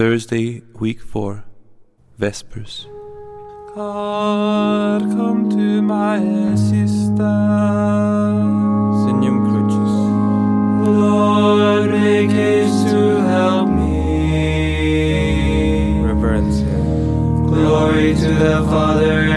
Thursday, week 4, Vespers. God, come to my assistance. Signum Crucis. Lord, make haste to help me. Reverencia. Glory to the Father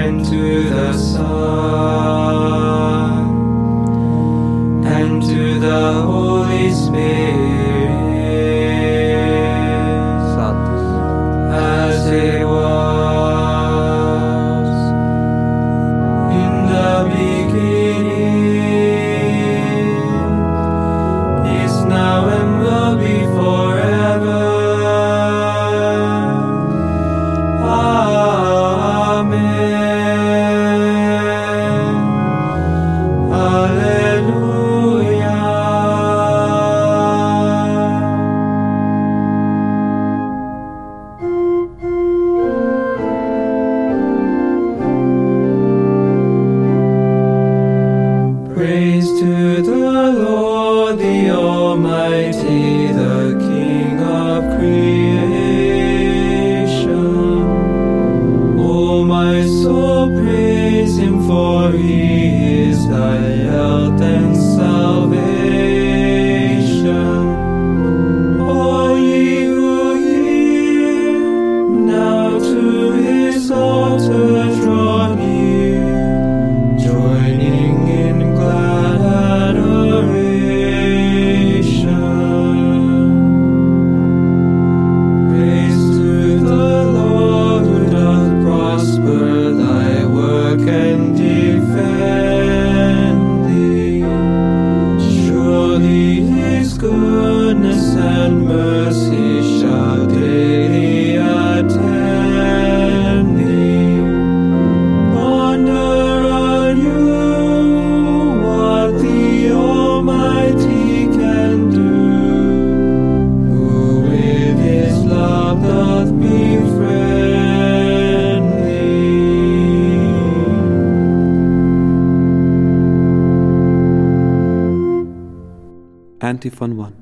21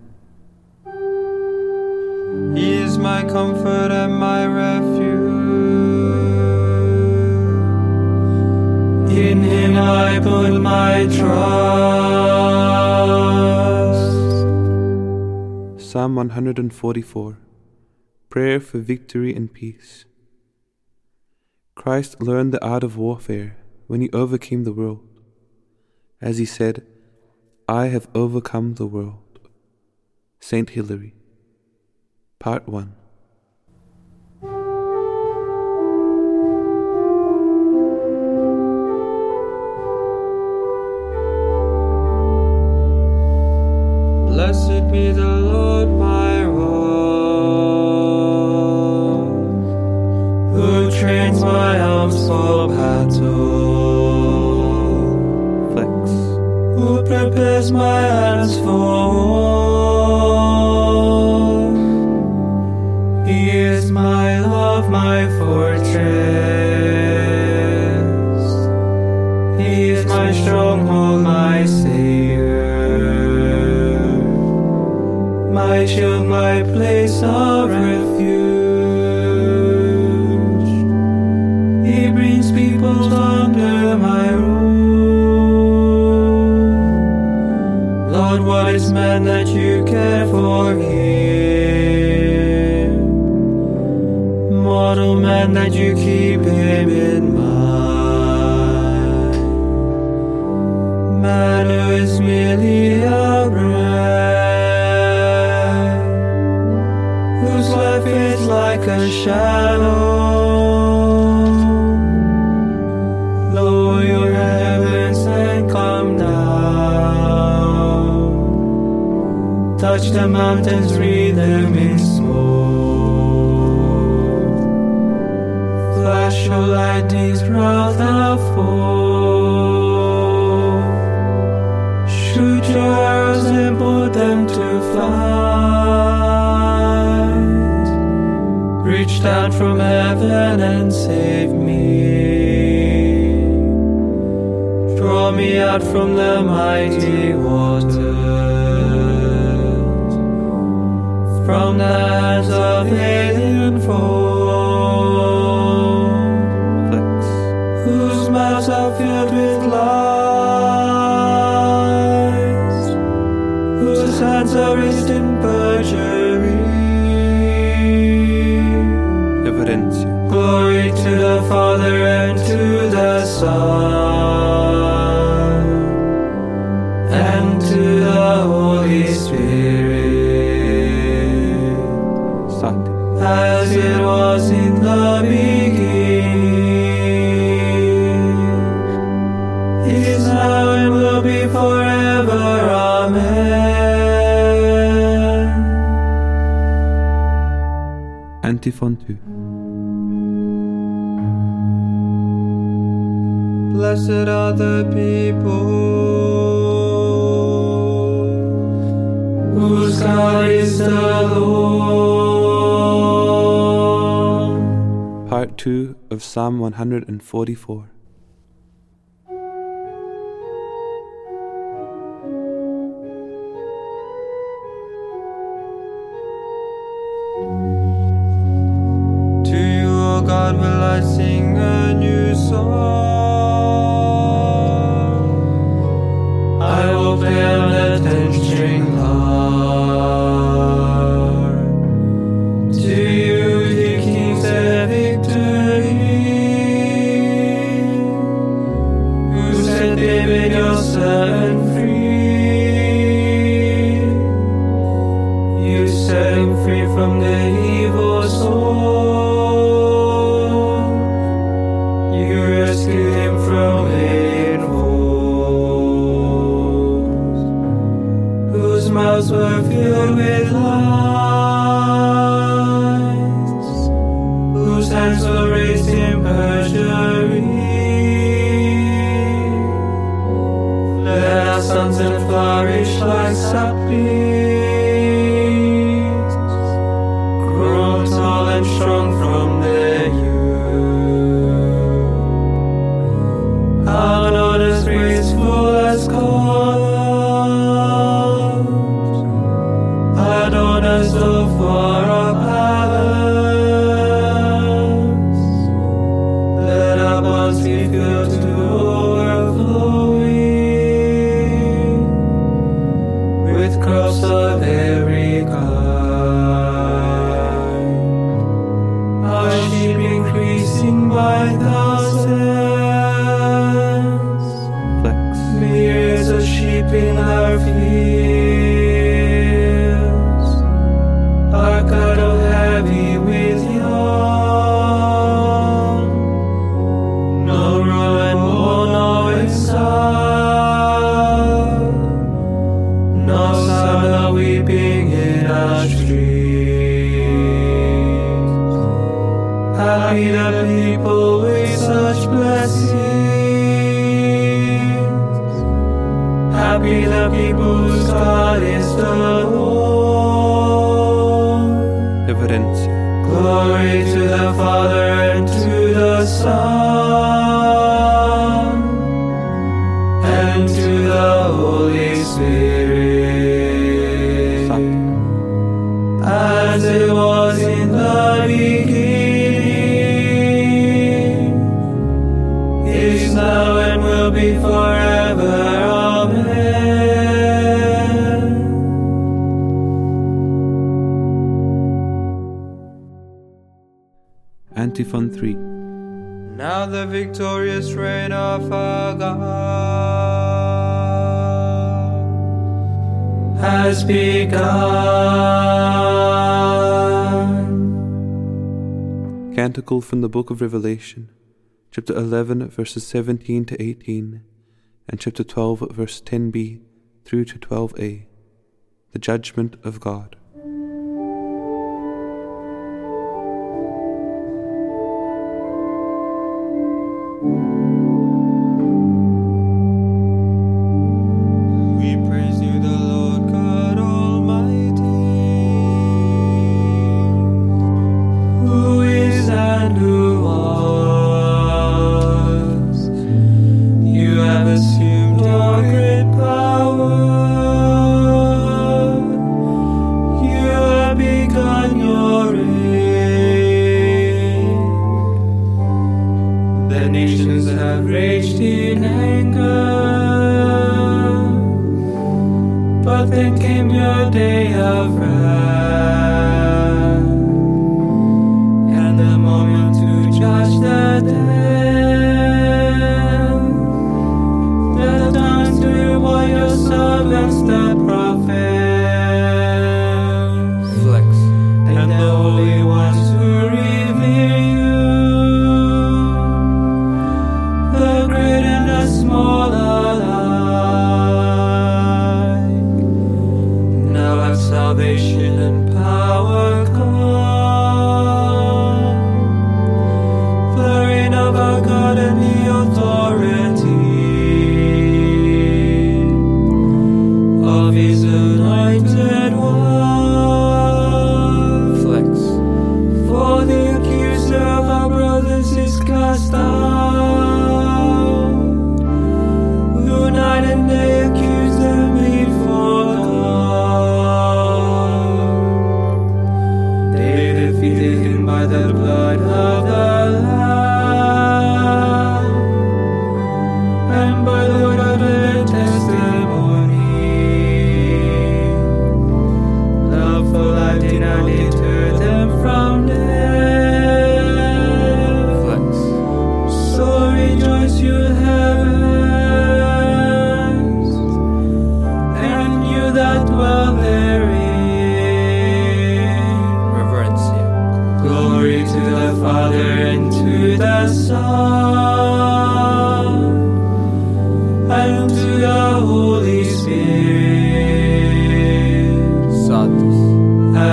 1. He is my comfort and my refuge. In him I put my trust. Psalm 144 Prayer for Victory and Peace. Christ learned the art of warfare when he overcame the world, as he said, I have overcome the world. Saint Hilary. Part 1. Blessed be the Touch the mountains, wreathe them in smoke. Flash your lightnings round the foe. Shoot your arrows and put them to flight. Reach down from heaven and save me. Draw me out from the mighty from the hands of alien foes, antiphon 2. Blessed are the people whose God is the Lord. Part 2 of Psalm 144. God, will I sing a new song. Mouths were filled with lies, whose hands were raised in perjury. Let our sons and flourish like saplings, no sound of weeping in our streets. Happy the people with such blessings. Happy the people whose God is the Lord. evidencia, Glory to the Father and to the Son be forever. Amen. antiphon 3. Now the victorious reign of our God has begun. Canticle from the Book of Revelation, chapter 11, verses 17 to 18, and chapter 12, verse 10b through to 12a. The Judgment of God. nations have raged in anger. But then came your day of wrath. salvation and power.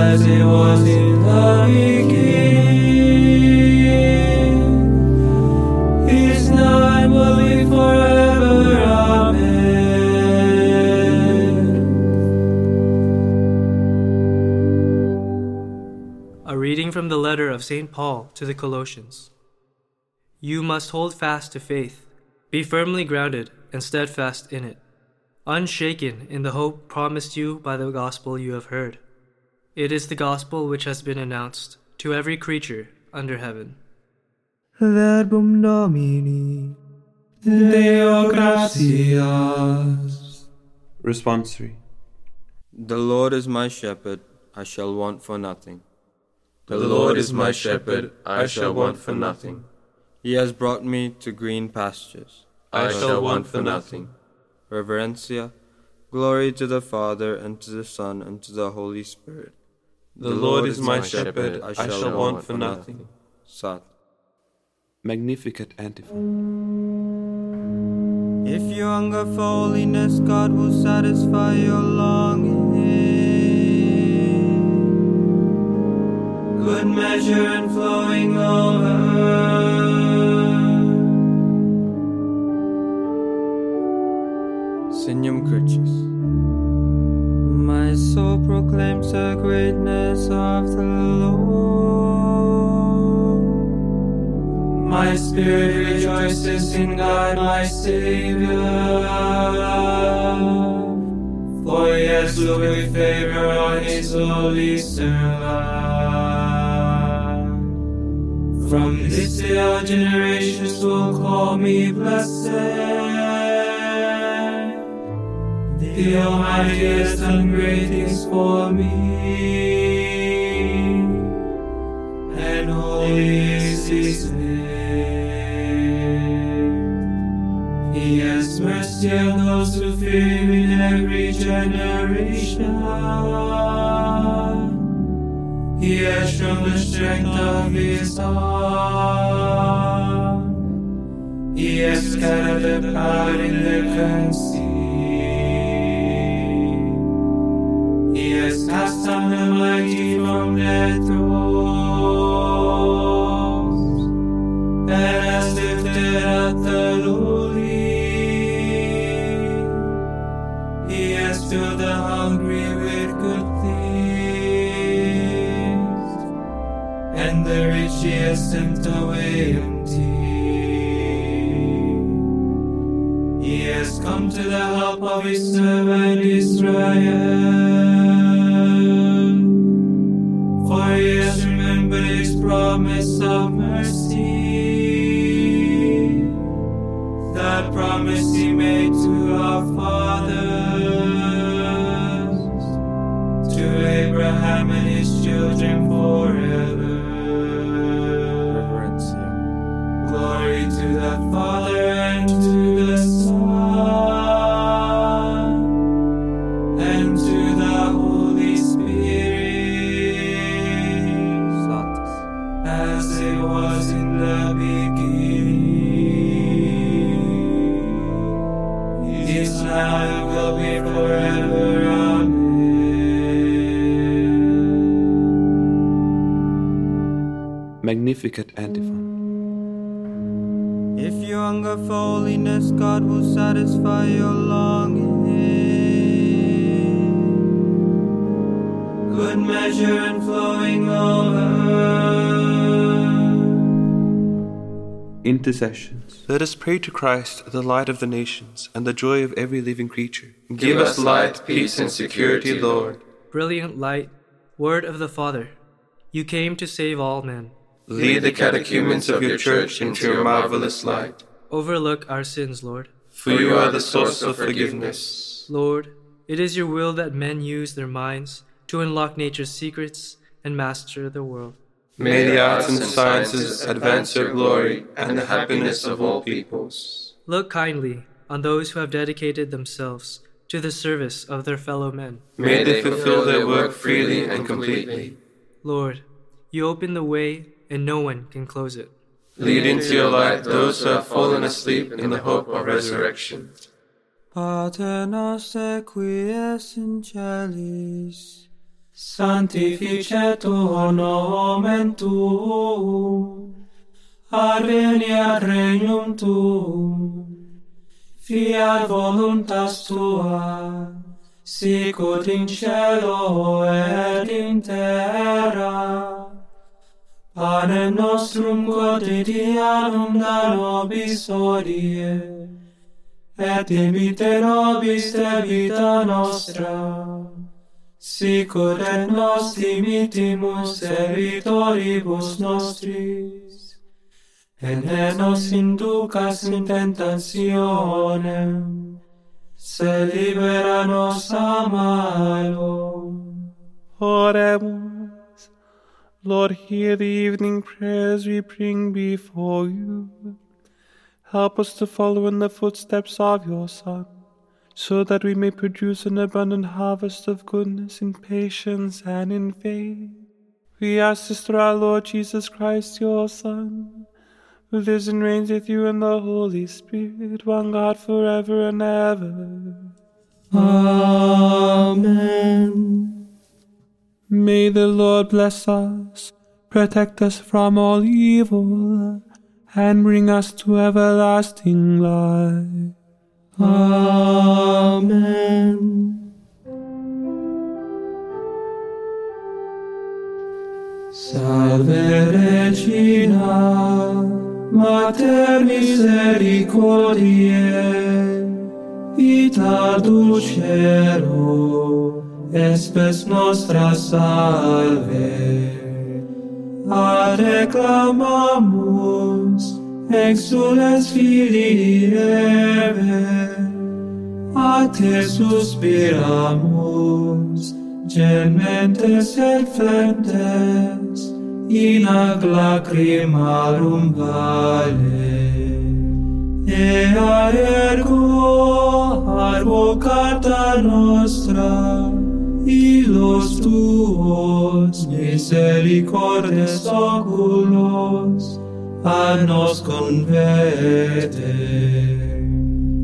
A reading from the letter of St. Paul to the Colossians. You must hold fast to faith, be firmly grounded and steadfast in it, unshaken in the hope promised you by the gospel you have heard. It is the gospel which has been announced to every creature under heaven. Verbum Domini Deo gratias Responsory. The Lord is my shepherd, I shall want for nothing. The Lord is my shepherd, I shall want for nothing. He has brought me to green pastures. I shall want for nothing. Reverencia. Glory to the Father, and to the Son, and to the Holy Spirit. The Lord is my shepherd, I shall want for nothing. Sat. Magnificat antiphon. If you hunger for holiness, God will satisfy your longing. Good measure and flowing rejoices in God, my Savior. For he has looked with favor on his holy servant. From this day all generations will call me blessed. The Almighty has done great things for me, and holy is His name. He has mercy on those who fear Him in every generation. He has shown the strength of His arm. He has scattered the proud in the conceit. He has cast down the mighty from their thrones, rich has sent away empty. He has come to the help of his servant Israel. Magnificat antiphon. If you hunger for holiness, God will satisfy your longing. Good measure and flowing over. intercessions. Let us pray to Christ, the light of the nations, and the joy of every living creature. Give us light, peace, and security, Lord. Brilliant light, word of the Father, you came to save all men. Lead the catechumens of your church into your marvelous light. Overlook our sins, Lord. For you are the source of forgiveness. Lord, it is your will that men use their minds to unlock nature's secrets and master the world. May the arts and sciences advance your glory and the happiness of all peoples. Look kindly on those who have dedicated themselves to the service of their fellow men. May they fulfill their work freely and completely. Lord, you open the way and no one can close it. Lead into your light those who have fallen asleep in the hope of resurrection. Pater noster qui es in celis, sanctificetur nomen tuum, adveniat regnum tuum, fiat voluntas tua, sicut in cielo et in terra. Panem nostrum quotidianum da nobis hodie, et dimite nobis debita nostra, sicur et nos dimitimus debitoribus nostris, et ne nos inducas in tentationem, se libera nos a malo. Oremus. Lord, hear the evening prayers we bring before you. Help us to follow in the footsteps of your Son, so that we may produce an abundant harvest of goodness in patience and in faith. We ask this through our Lord Jesus Christ, your Son, who lives and reigns with you in the Holy Spirit, one God forever and ever. Amen. May the Lord bless us, protect us from all evil, and bring us to everlasting life. Amen. Salve Regina, Mater misericordiae, vita dulcero, espes nostra salve. A reclamamus, exules filii a te suspiramus, gementes et flentes, in ac lacrimarum vale. Ea ergo advocata nostra, hilos tuos misericordes oculos, a nos converte.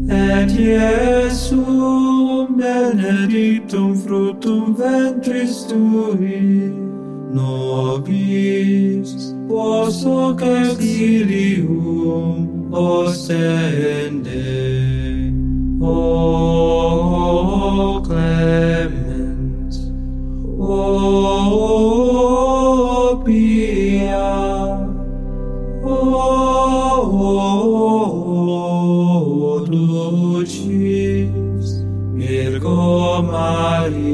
Et Iesum benedictum fructum ventris tui, nobis vos hoc exilium ostende. O oh, oh, oh, clemens, Virgo Maria.